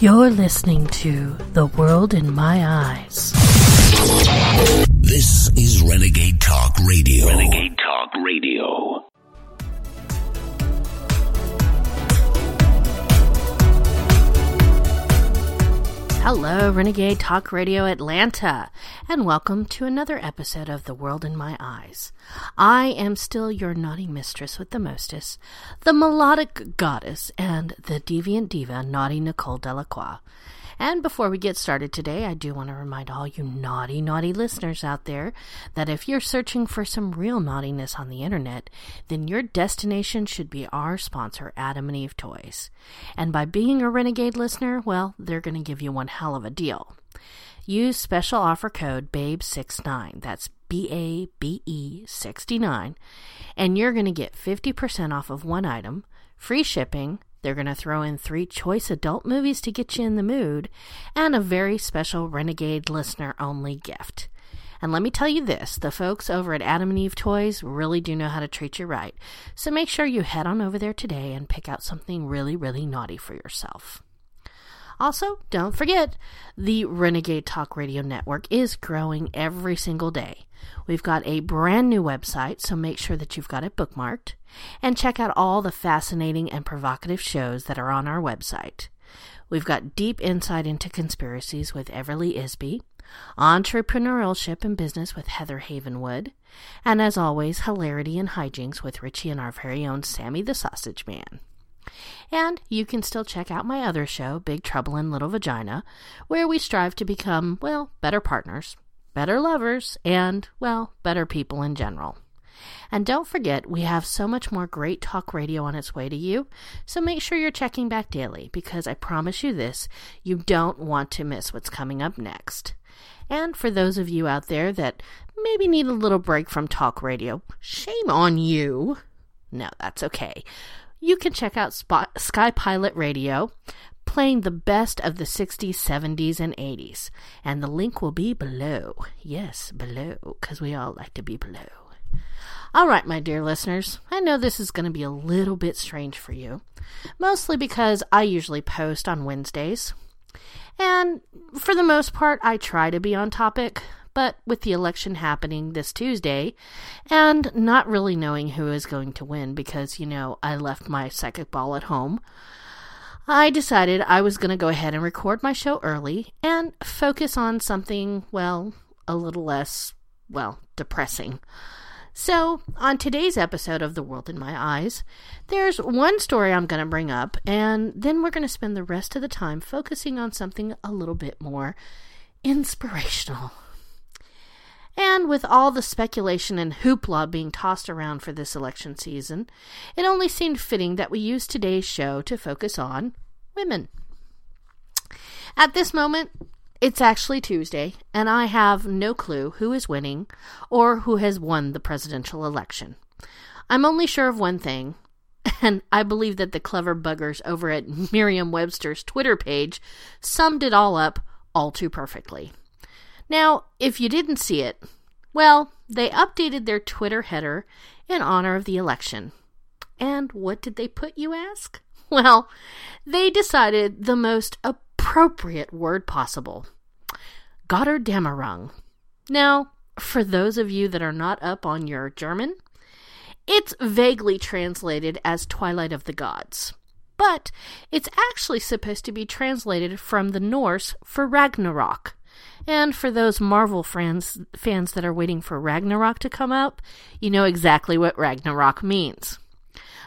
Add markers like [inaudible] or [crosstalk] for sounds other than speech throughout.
You're listening to The World in My Eyes. This is Renegade Talk Radio. Renegade Talk Radio. Hello, Renegade Talk Radio Atlanta, and welcome to another episode of The World in My Eyes. I am still your naughty mistress with the mostest, the melodic goddess, and the deviant diva, naughty Nicole Delacroix. And before we get started today, I do want to remind all you naughty, naughty listeners out there that if you're searching for some real naughtiness on the internet, then your destination should be our sponsor, Adam and Eve Toys. And by being a Renegade listener, well, they're going to give you one hell of a deal. Use special offer code BABE69, that's B A B E 69, and you're going to get 50% off of one item, free shipping, they're going to throw in three choice adult movies to get you in the mood, and a very special Renegade listener only gift. And let me tell you this the folks over at Adam and Eve Toys really do know how to treat you right. So make sure you head on over there today and pick out something really, really naughty for yourself. Also, don't forget, the Renegade Talk Radio Network is growing every single day. We've got a brand new website, so make sure that you've got it bookmarked. And check out all the fascinating and provocative shows that are on our website. We've got deep insight into conspiracies with Everly Isby, entrepreneurship and business with Heather Havenwood, and as always, hilarity and hijinks with Richie and our very own Sammy the Sausage Man. And you can still check out my other show, Big Trouble in Little Vagina, where we strive to become, well, better partners, better lovers, and, well, better people in general. And don't forget, we have so much more great talk radio on its way to you, so make sure you're checking back daily because I promise you this you don't want to miss what's coming up next. And for those of you out there that maybe need a little break from talk radio, shame on you. No, that's okay. You can check out Spot- Sky Pilot Radio, playing the best of the 60s, 70s, and 80s. And the link will be below. Yes, below, because we all like to be below. All right, my dear listeners, I know this is going to be a little bit strange for you, mostly because I usually post on Wednesdays. And for the most part, I try to be on topic, but with the election happening this Tuesday and not really knowing who is going to win because, you know, I left my psychic ball at home, I decided I was going to go ahead and record my show early and focus on something, well, a little less, well, depressing. So, on today's episode of The World in My Eyes, there's one story I'm going to bring up, and then we're going to spend the rest of the time focusing on something a little bit more inspirational. And with all the speculation and hoopla being tossed around for this election season, it only seemed fitting that we use today's show to focus on women. At this moment, it's actually Tuesday, and I have no clue who is winning or who has won the presidential election. I'm only sure of one thing, [laughs] and I believe that the clever buggers over at [laughs] Merriam Webster's Twitter page summed it all up all too perfectly. Now, if you didn't see it, well, they updated their Twitter header in honor of the election. And what did they put, you ask? [laughs] Well, they decided the most appropriate word possible Gotterdammerung. Now, for those of you that are not up on your German, it's vaguely translated as Twilight of the Gods, but it's actually supposed to be translated from the Norse for Ragnarok. And for those Marvel fans fans that are waiting for Ragnarok to come up, you know exactly what Ragnarok means.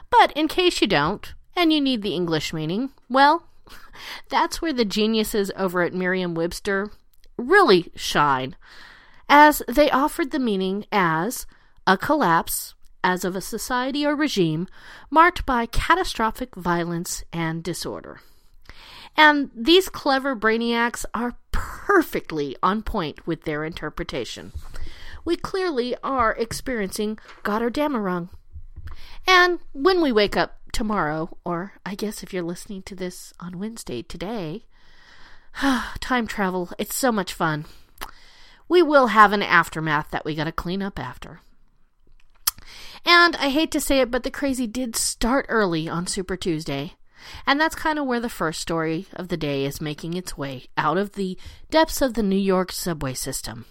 But in case you don't, and you need the English meaning, well, [laughs] that's where the geniuses over at Merriam Webster really shine, as they offered the meaning as a collapse as of a society or regime marked by catastrophic violence and disorder. And these clever brainiacs are perfectly on point with their interpretation. We clearly are experiencing Gotterdammerung. And when we wake up tomorrow, or I guess if you're listening to this on Wednesday today, [sighs] time travel, it's so much fun. We will have an aftermath that we gotta clean up after. And I hate to say it, but the crazy did start early on Super Tuesday. And that's kind of where the first story of the day is making its way out of the depths of the New York subway system,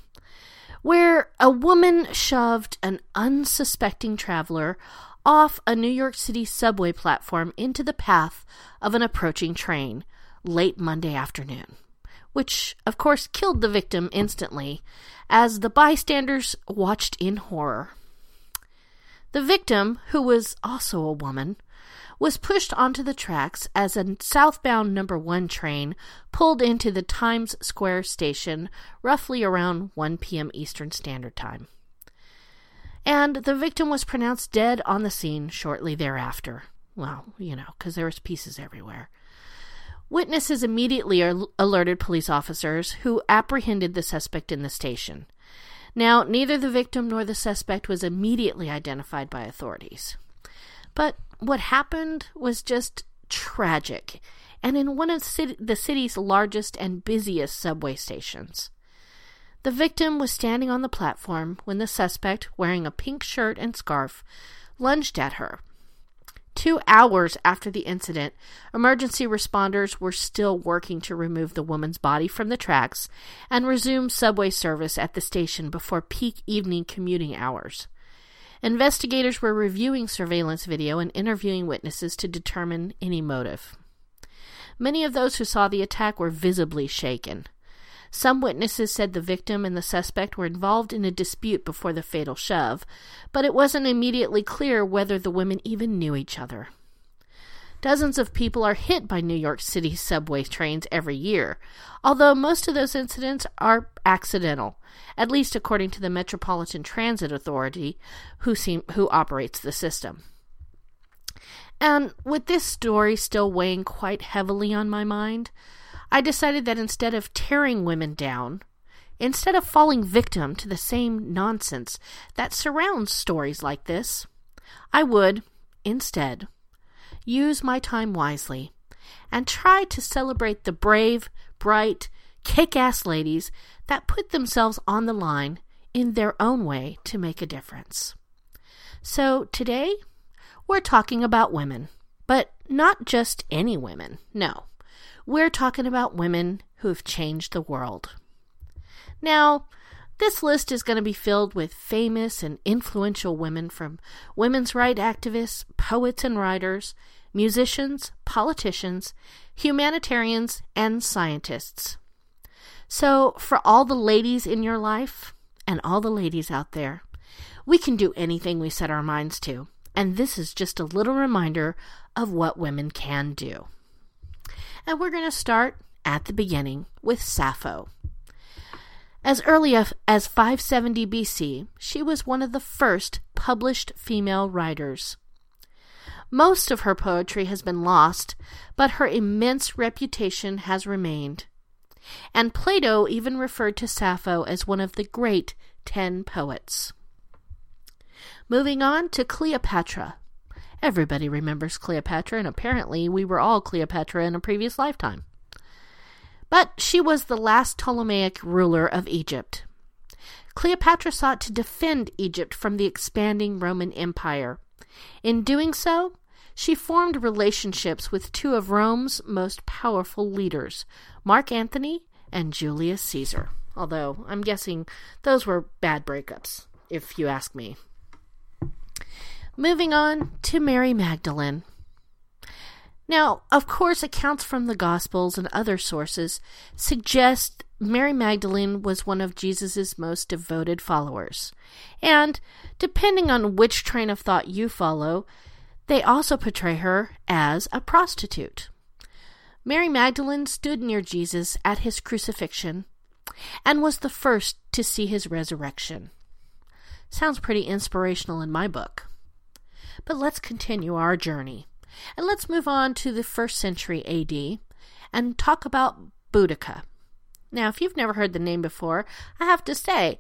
where a woman shoved an unsuspecting traveler off a New York City subway platform into the path of an approaching train late Monday afternoon, which of course killed the victim instantly as the bystanders watched in horror. The victim, who was also a woman, was pushed onto the tracks as a southbound number 1 train pulled into the Times Square station roughly around 1 p.m. Eastern Standard Time. And the victim was pronounced dead on the scene shortly thereafter. Well, you know, because there was pieces everywhere. Witnesses immediately alerted police officers who apprehended the suspect in the station. Now, neither the victim nor the suspect was immediately identified by authorities. But what happened was just tragic, and in one of the city's largest and busiest subway stations. The victim was standing on the platform when the suspect, wearing a pink shirt and scarf, lunged at her. Two hours after the incident, emergency responders were still working to remove the woman's body from the tracks and resume subway service at the station before peak evening commuting hours. Investigators were reviewing surveillance video and interviewing witnesses to determine any motive. Many of those who saw the attack were visibly shaken. Some witnesses said the victim and the suspect were involved in a dispute before the fatal shove, but it wasn't immediately clear whether the women even knew each other. Dozens of people are hit by New York City subway trains every year, although most of those incidents are accidental, at least according to the Metropolitan Transit Authority, who, seem, who operates the system. And with this story still weighing quite heavily on my mind, I decided that instead of tearing women down, instead of falling victim to the same nonsense that surrounds stories like this, I would, instead, use my time wisely and try to celebrate the brave, bright, kick ass ladies that put themselves on the line in their own way to make a difference. So today, we're talking about women, but not just any women, no. We're talking about women who have changed the world. Now, this list is going to be filled with famous and influential women from women's rights activists, poets and writers, musicians, politicians, humanitarians, and scientists. So, for all the ladies in your life, and all the ladies out there, we can do anything we set our minds to. And this is just a little reminder of what women can do. And we're going to start at the beginning with Sappho. As early as 570 BC, she was one of the first published female writers. Most of her poetry has been lost, but her immense reputation has remained and Plato even referred to Sappho as one of the great ten poets. Moving on to Cleopatra. Everybody remembers Cleopatra, and apparently we were all Cleopatra in a previous lifetime. But she was the last Ptolemaic ruler of Egypt. Cleopatra sought to defend Egypt from the expanding Roman Empire. In doing so, she formed relationships with two of Rome's most powerful leaders, Mark Antony and Julius Caesar. Although I'm guessing those were bad breakups, if you ask me. Moving on to Mary Magdalene. Now, of course, accounts from the Gospels and other sources suggest Mary Magdalene was one of Jesus' most devoted followers. And, depending on which train of thought you follow, they also portray her as a prostitute. Mary Magdalene stood near Jesus at his crucifixion and was the first to see his resurrection. Sounds pretty inspirational in my book. But let's continue our journey. And let's move on to the first century AD and talk about Boudica. Now, if you've never heard the name before, I have to say,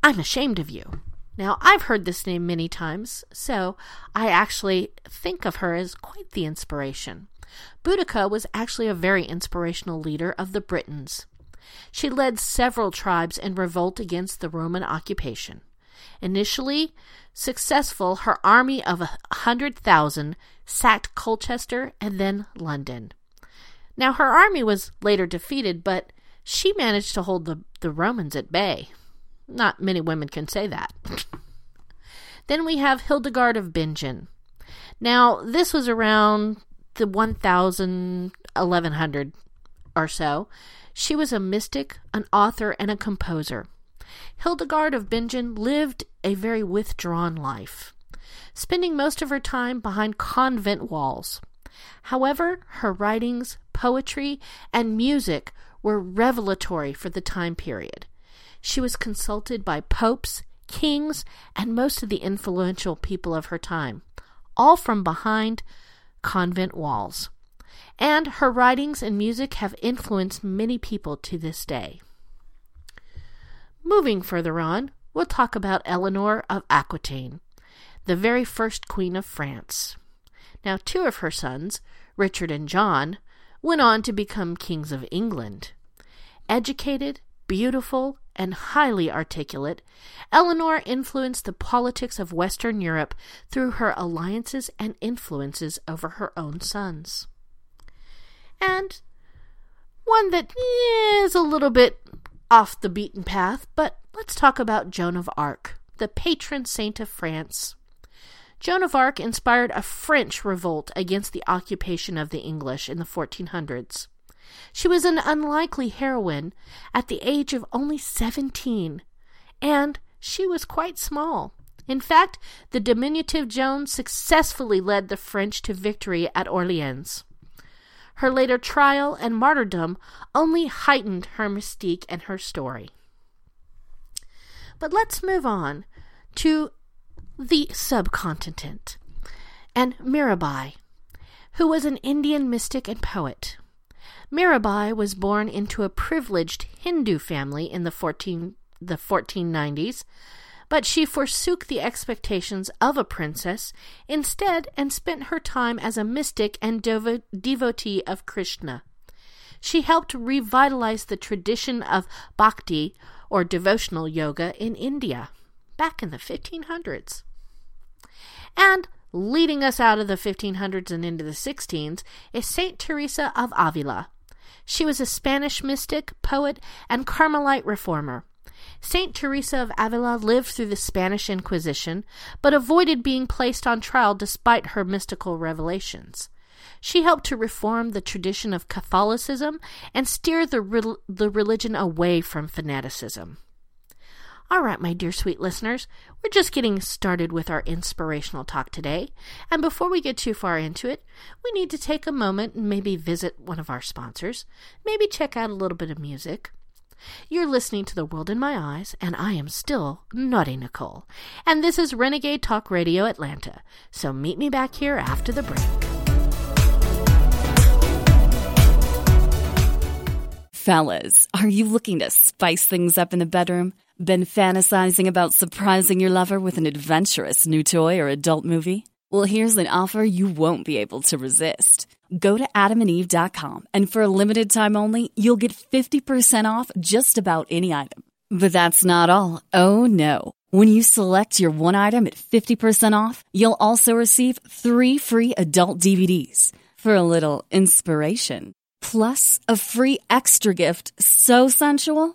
I'm ashamed of you. Now, I've heard this name many times, so I actually think of her as quite the inspiration. Boudica was actually a very inspirational leader of the Britons. She led several tribes in revolt against the Roman occupation. Initially successful, her army of a hundred thousand sacked Colchester and then London. Now, her army was later defeated, but she managed to hold the, the Romans at bay. Not many women can say that. then we have Hildegard of Bingen. Now, this was around the 1000, 1100 or so. She was a mystic, an author, and a composer. Hildegard of Bingen lived a very withdrawn life, spending most of her time behind convent walls. However, her writings, poetry, and music were revelatory for the time period. She was consulted by popes, kings, and most of the influential people of her time, all from behind convent walls. And her writings and music have influenced many people to this day. Moving further on, we'll talk about Eleanor of Aquitaine, the very first queen of France. Now, two of her sons, Richard and John, went on to become kings of England. Educated, beautiful, and highly articulate, Eleanor influenced the politics of Western Europe through her alliances and influences over her own sons. And one that is a little bit off the beaten path, but let's talk about Joan of Arc, the patron saint of France. Joan of Arc inspired a French revolt against the occupation of the English in the 1400s. She was an unlikely heroine at the age of only 17, and she was quite small. In fact, the diminutive Joan successfully led the French to victory at Orleans. Her later trial and martyrdom only heightened her mystique and her story. But let's move on to the subcontinent and Mirabai, who was an Indian mystic and poet. Mirabai was born into a privileged Hindu family in the 14, the 1490s, but she forsook the expectations of a princess instead and spent her time as a mystic and devo- devotee of Krishna. She helped revitalize the tradition of bhakti or devotional yoga in India back in the 1500s. And leading us out of the 1500s and into the 16s is Saint Teresa of Avila. She was a Spanish mystic, poet, and Carmelite reformer. Saint Teresa of Avila lived through the Spanish Inquisition, but avoided being placed on trial despite her mystical revelations. She helped to reform the tradition of Catholicism and steer the, re- the religion away from fanaticism. All right, my dear sweet listeners, we're just getting started with our inspirational talk today. And before we get too far into it, we need to take a moment and maybe visit one of our sponsors, maybe check out a little bit of music. You're listening to The World in My Eyes, and I am still Naughty Nicole. And this is Renegade Talk Radio Atlanta. So meet me back here after the break. Fellas, are you looking to spice things up in the bedroom? Been fantasizing about surprising your lover with an adventurous new toy or adult movie? Well, here's an offer you won't be able to resist. Go to adamandeve.com and for a limited time only, you'll get 50% off just about any item. But that's not all. Oh no. When you select your one item at 50% off, you'll also receive three free adult DVDs for a little inspiration. Plus, a free extra gift so sensual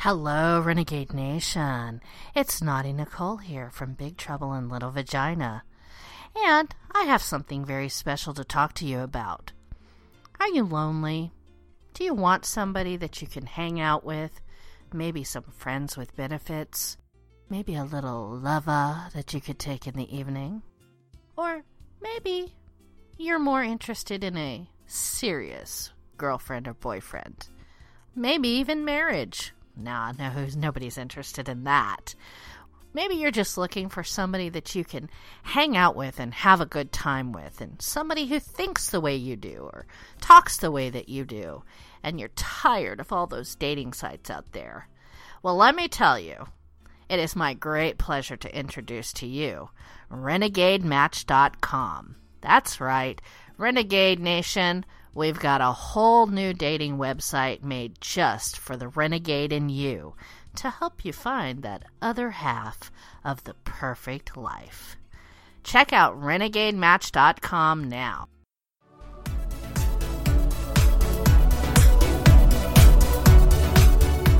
Hello, Renegade Nation. It's Naughty Nicole here from Big Trouble in Little Vagina. And I have something very special to talk to you about. Are you lonely? Do you want somebody that you can hang out with? Maybe some friends with benefits? Maybe a little lover that you could take in the evening? Or maybe you're more interested in a serious girlfriend or boyfriend? Maybe even marriage? Nah, no, [laughs] nobody's interested in that. Maybe you're just looking for somebody that you can hang out with and have a good time with, and somebody who thinks the way you do or talks the way that you do, and you're tired of all those dating sites out there. Well, let me tell you, it is my great pleasure to introduce to you RenegadeMatch.com. That's right, Renegade Nation. We've got a whole new dating website made just for the renegade in you to help you find that other half of the perfect life. Check out renegadematch.com now.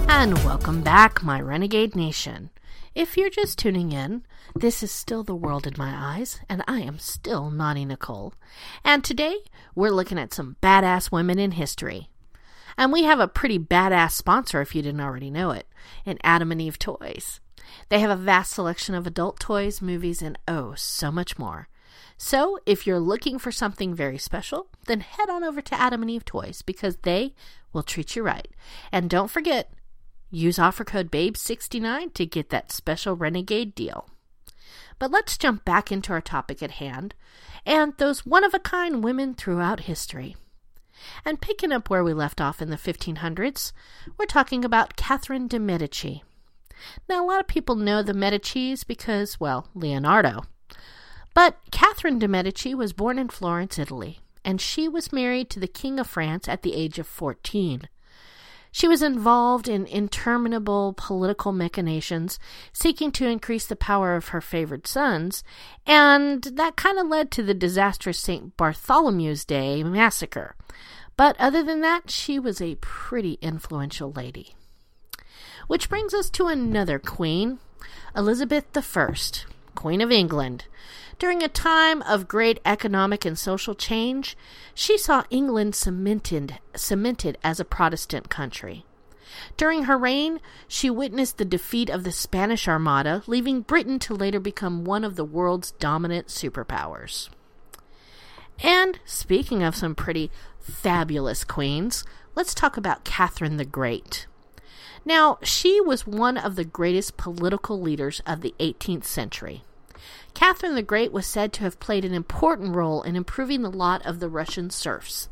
And welcome back, my Renegade Nation. If you're just tuning in, this is still The World in My Eyes, and I am still Naughty Nicole. And today, we're looking at some badass women in history. And we have a pretty badass sponsor, if you didn't already know it, in Adam and Eve Toys. They have a vast selection of adult toys, movies, and oh, so much more. So, if you're looking for something very special, then head on over to Adam and Eve Toys because they will treat you right. And don't forget, use offer code BABE69 to get that special Renegade deal. But let's jump back into our topic at hand and those one of a kind women throughout history. And picking up where we left off in the 1500s, we're talking about Catherine de' Medici. Now, a lot of people know the Medicis because, well, Leonardo. But Catherine de' Medici was born in Florence, Italy, and she was married to the King of France at the age of 14. She was involved in interminable political machinations, seeking to increase the power of her favored sons, and that kind of led to the disastrous St. Bartholomew's Day massacre. But other than that, she was a pretty influential lady. Which brings us to another queen, Elizabeth I, Queen of England. During a time of great economic and social change, she saw England cemented, cemented as a Protestant country. During her reign, she witnessed the defeat of the Spanish Armada, leaving Britain to later become one of the world's dominant superpowers. And speaking of some pretty fabulous queens, let's talk about Catherine the Great. Now, she was one of the greatest political leaders of the 18th century. Catherine the Great was said to have played an important role in improving the lot of the Russian serfs.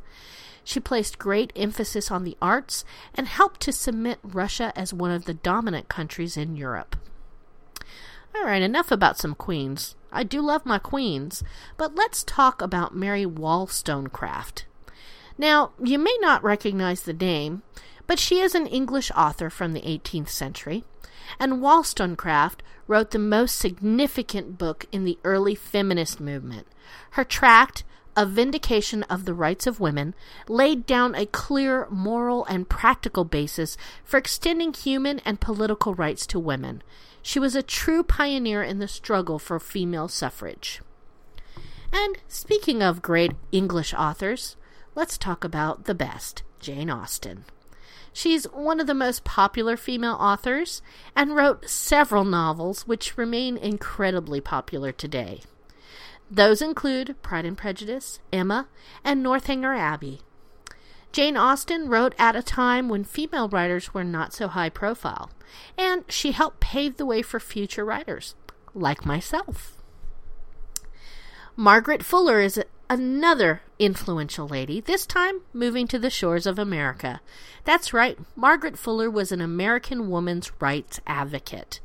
She placed great emphasis on the arts and helped to cement Russia as one of the dominant countries in Europe. All right, enough about some queens. I do love my queens, but let's talk about Mary Wollstonecraft. Now, you may not recognize the name, but she is an English author from the 18th century and Wollstonecraft wrote the most significant book in the early feminist movement. Her tract, A Vindication of the Rights of Women, laid down a clear moral and practical basis for extending human and political rights to women. She was a true pioneer in the struggle for female suffrage. And speaking of great English authors, let's talk about the best, Jane Austen. She's one of the most popular female authors and wrote several novels which remain incredibly popular today. Those include Pride and Prejudice, Emma, and Northanger Abbey. Jane Austen wrote at a time when female writers were not so high profile, and she helped pave the way for future writers, like myself. Margaret Fuller is another influential lady, this time moving to the shores of America. That's right, Margaret Fuller was an American woman's rights advocate.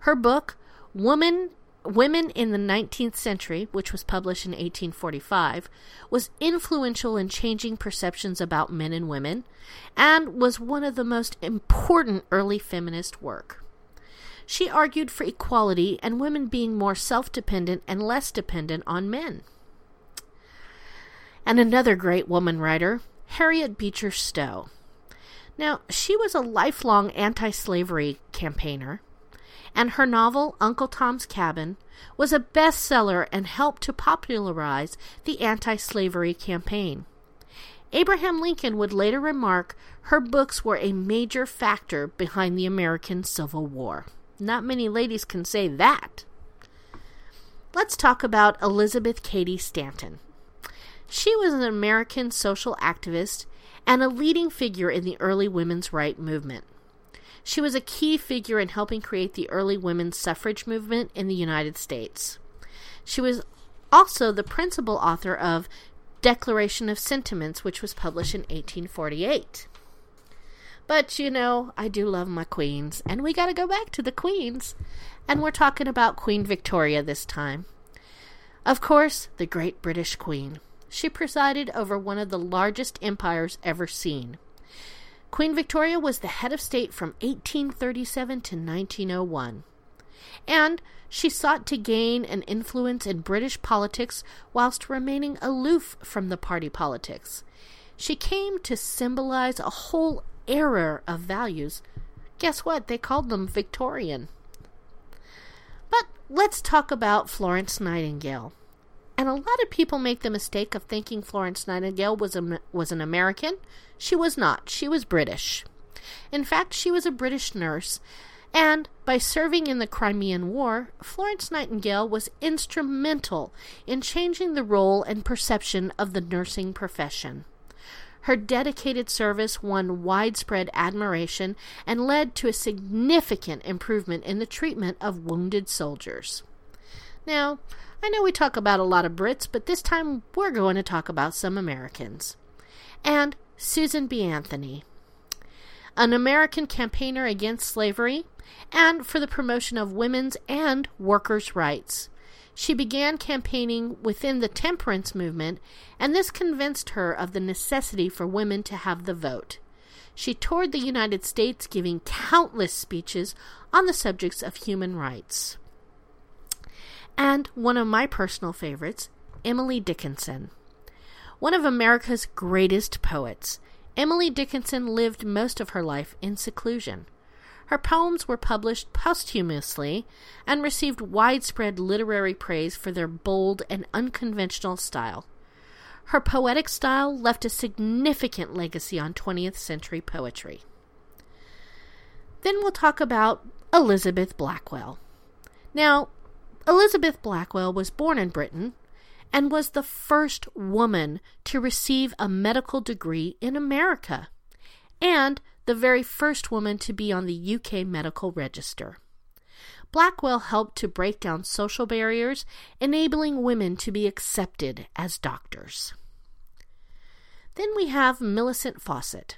Her book, Woman Women in the 19th Century, which was published in 1845, was influential in changing perceptions about men and women and was one of the most important early feminist work. She argued for equality and women being more self dependent and less dependent on men and another great woman writer, Harriet Beecher Stowe. Now, she was a lifelong anti slavery campaigner, and her novel, Uncle Tom's Cabin, was a bestseller and helped to popularize the anti slavery campaign. Abraham Lincoln would later remark her books were a major factor behind the American Civil War. Not many ladies can say that. Let's talk about Elizabeth Cady Stanton. She was an American social activist and a leading figure in the early women's rights movement. She was a key figure in helping create the early women's suffrage movement in the United States. She was also the principal author of Declaration of Sentiments, which was published in 1848. But you know, I do love my queens, and we got to go back to the queens. And we're talking about Queen Victoria this time. Of course, the great British Queen. She presided over one of the largest empires ever seen. Queen Victoria was the head of state from 1837 to 1901. And she sought to gain an influence in British politics whilst remaining aloof from the party politics. She came to symbolize a whole era of values. Guess what? They called them Victorian. But let's talk about Florence Nightingale. And a lot of people make the mistake of thinking Florence Nightingale was a, was an American. She was not. She was British. In fact, she was a British nurse, and by serving in the Crimean War, Florence Nightingale was instrumental in changing the role and perception of the nursing profession. Her dedicated service won widespread admiration and led to a significant improvement in the treatment of wounded soldiers. Now, I know we talk about a lot of Brits, but this time we're going to talk about some Americans. And Susan B. Anthony, an American campaigner against slavery and for the promotion of women's and workers' rights. She began campaigning within the temperance movement, and this convinced her of the necessity for women to have the vote. She toured the United States giving countless speeches on the subjects of human rights. And one of my personal favorites, Emily Dickinson. One of America's greatest poets, Emily Dickinson lived most of her life in seclusion. Her poems were published posthumously and received widespread literary praise for their bold and unconventional style. Her poetic style left a significant legacy on 20th century poetry. Then we'll talk about Elizabeth Blackwell. Now, Elizabeth Blackwell was born in Britain and was the first woman to receive a medical degree in America and the very first woman to be on the UK Medical Register. Blackwell helped to break down social barriers, enabling women to be accepted as doctors. Then we have Millicent Fawcett.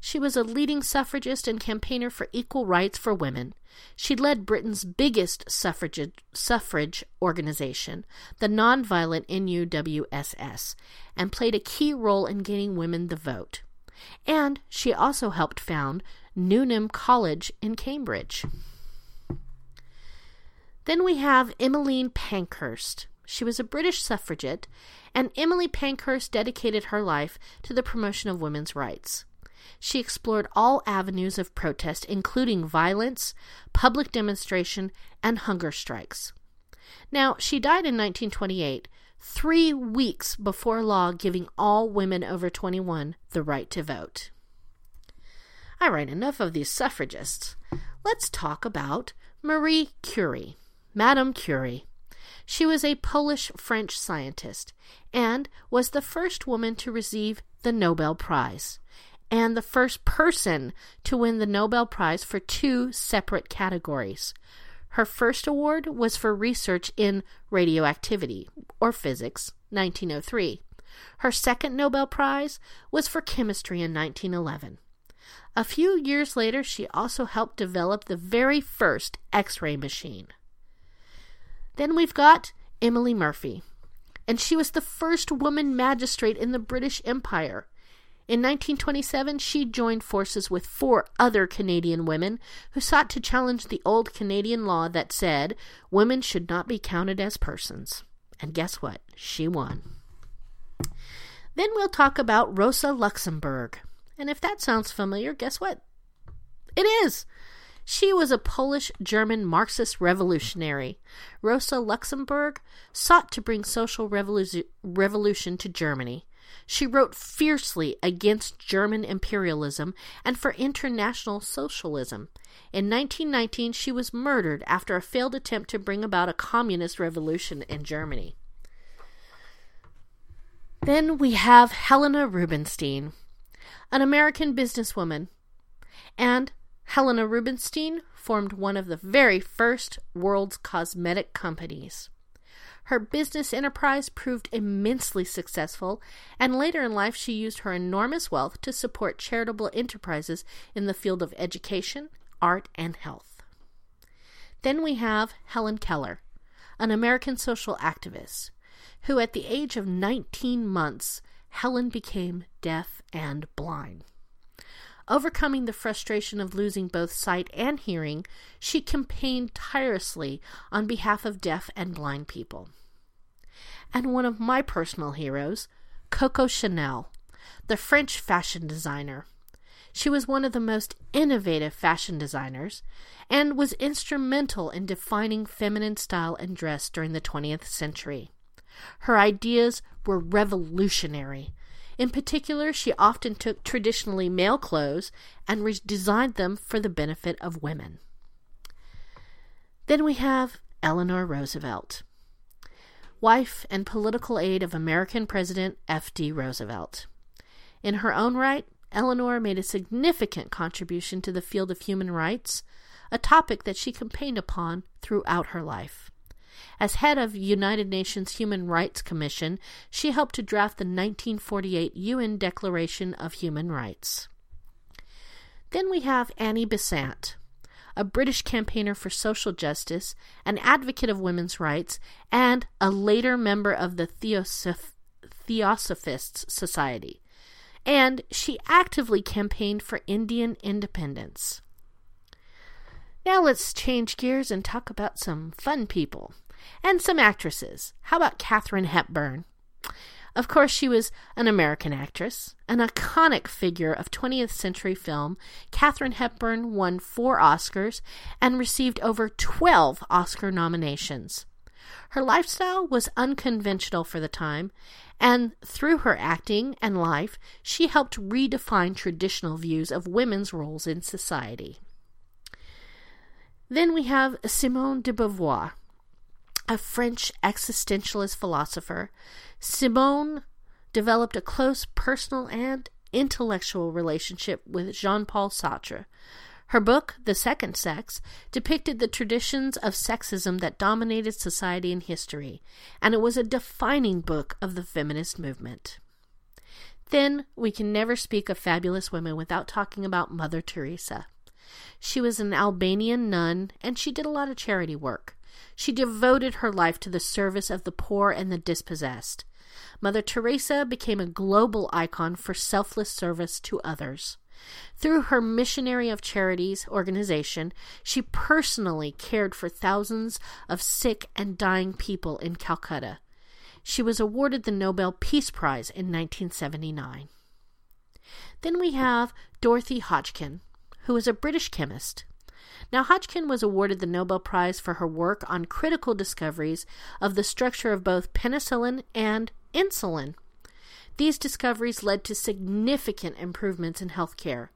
She was a leading suffragist and campaigner for equal rights for women. She led Britain's biggest suffrage, suffrage organization, the Nonviolent NUWSS, and played a key role in getting women the vote. And she also helped found Newnham College in Cambridge. Then we have Emmeline Pankhurst. She was a British suffragette, and Emily Pankhurst dedicated her life to the promotion of women's rights. She explored all avenues of protest, including violence, public demonstration, and hunger strikes. Now, she died in 1928, three weeks before law giving all women over 21 the right to vote. All right, enough of these suffragists. Let's talk about Marie Curie, Madame Curie. She was a Polish French scientist and was the first woman to receive the Nobel Prize and the first person to win the Nobel Prize for two separate categories. Her first award was for research in radioactivity, or physics, 1903. Her second Nobel Prize was for chemistry in 1911. A few years later, she also helped develop the very first X ray machine. Then we've got Emily Murphy, and she was the first woman magistrate in the British Empire. In 1927, she joined forces with four other Canadian women who sought to challenge the old Canadian law that said women should not be counted as persons. And guess what? She won. Then we'll talk about Rosa Luxemburg. And if that sounds familiar, guess what? It is. She was a Polish German Marxist revolutionary. Rosa Luxemburg sought to bring social revolu- revolution to Germany. She wrote fiercely against German imperialism and for international socialism. In 1919, she was murdered after a failed attempt to bring about a communist revolution in Germany. Then we have Helena Rubinstein, an American businesswoman. And Helena Rubinstein formed one of the very first world's cosmetic companies. Her business enterprise proved immensely successful, and later in life she used her enormous wealth to support charitable enterprises in the field of education, art, and health. Then we have Helen Keller, an American social activist, who at the age of 19 months, Helen became deaf and blind. Overcoming the frustration of losing both sight and hearing, she campaigned tirelessly on behalf of deaf and blind people. And one of my personal heroes, Coco Chanel, the French fashion designer. She was one of the most innovative fashion designers and was instrumental in defining feminine style and dress during the 20th century. Her ideas were revolutionary in particular, she often took traditionally male clothes and redesigned them for the benefit of women. Then we have Eleanor Roosevelt, wife and political aide of American President F.D. Roosevelt. In her own right, Eleanor made a significant contribution to the field of human rights, a topic that she campaigned upon throughout her life. As head of United Nations Human Rights Commission, she helped to draft the 1948 UN Declaration of Human Rights. Then we have Annie Besant, a British campaigner for social justice, an advocate of women's rights, and a later member of the Theosoph- Theosophists Society. And she actively campaigned for Indian independence. Now let's change gears and talk about some fun people and some actresses. How about Katharine Hepburn? Of course, she was an American actress, an iconic figure of 20th century film. Katharine Hepburn won four Oscars and received over 12 Oscar nominations. Her lifestyle was unconventional for the time, and through her acting and life, she helped redefine traditional views of women's roles in society. Then we have Simone de Beauvoir a French existentialist philosopher, Simone developed a close personal and intellectual relationship with Jean Paul Sartre. Her book, The Second Sex, depicted the traditions of sexism that dominated society and history, and it was a defining book of the feminist movement. Then, we can never speak of fabulous women without talking about Mother Teresa. She was an Albanian nun, and she did a lot of charity work. She devoted her life to the service of the poor and the dispossessed. Mother Teresa became a global icon for selfless service to others. Through her Missionary of Charities organization, she personally cared for thousands of sick and dying people in Calcutta. She was awarded the Nobel Peace Prize in 1979. Then we have Dorothy Hodgkin, who is a British chemist. Now, Hodgkin was awarded the Nobel Prize for her work on critical discoveries of the structure of both penicillin and insulin. These discoveries led to significant improvements in healthcare.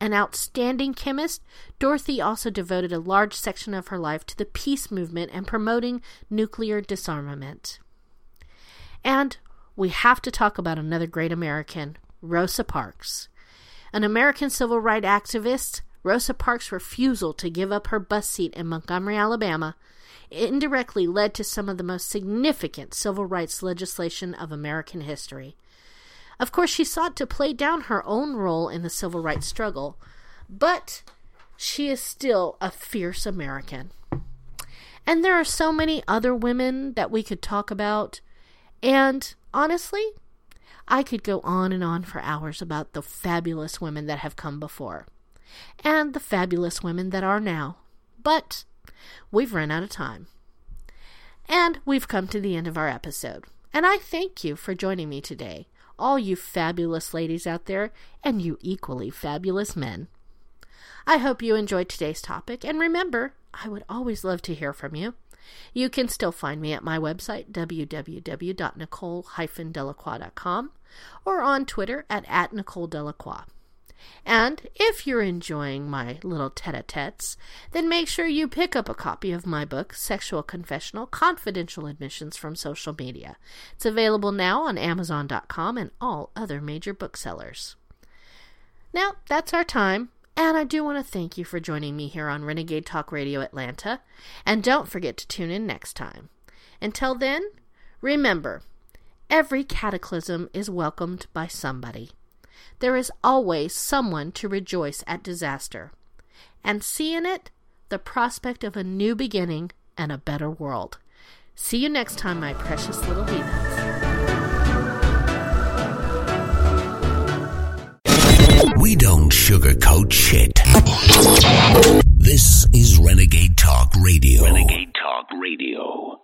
An outstanding chemist, Dorothy also devoted a large section of her life to the peace movement and promoting nuclear disarmament. And we have to talk about another great American, Rosa Parks. An American civil rights activist, Rosa Parks' refusal to give up her bus seat in Montgomery, Alabama, indirectly led to some of the most significant civil rights legislation of American history. Of course, she sought to play down her own role in the civil rights struggle, but she is still a fierce American. And there are so many other women that we could talk about. And honestly, I could go on and on for hours about the fabulous women that have come before and the fabulous women that are now. But we've run out of time. And we've come to the end of our episode. And I thank you for joining me today, all you fabulous ladies out there, and you equally fabulous men. I hope you enjoyed today's topic, and remember, I would always love to hear from you. You can still find me at my website, www.nicole-delacroix.com, or on Twitter at, at Nicole Delacroix. And if you're enjoying my little tete a tetes, then make sure you pick up a copy of my book, Sexual Confessional Confidential Admissions from Social Media. It's available now on Amazon.com and all other major booksellers. Now, that's our time, And I do want to thank you for joining me here on Renegade Talk Radio Atlanta. And don't forget to tune in next time. Until then, remember every cataclysm is welcomed by somebody. There is always someone to rejoice at disaster, and see in it the prospect of a new beginning and a better world. See you next time, my precious little heathens. We don't sugarcoat shit. This is Renegade Talk Radio. Renegade Talk Radio.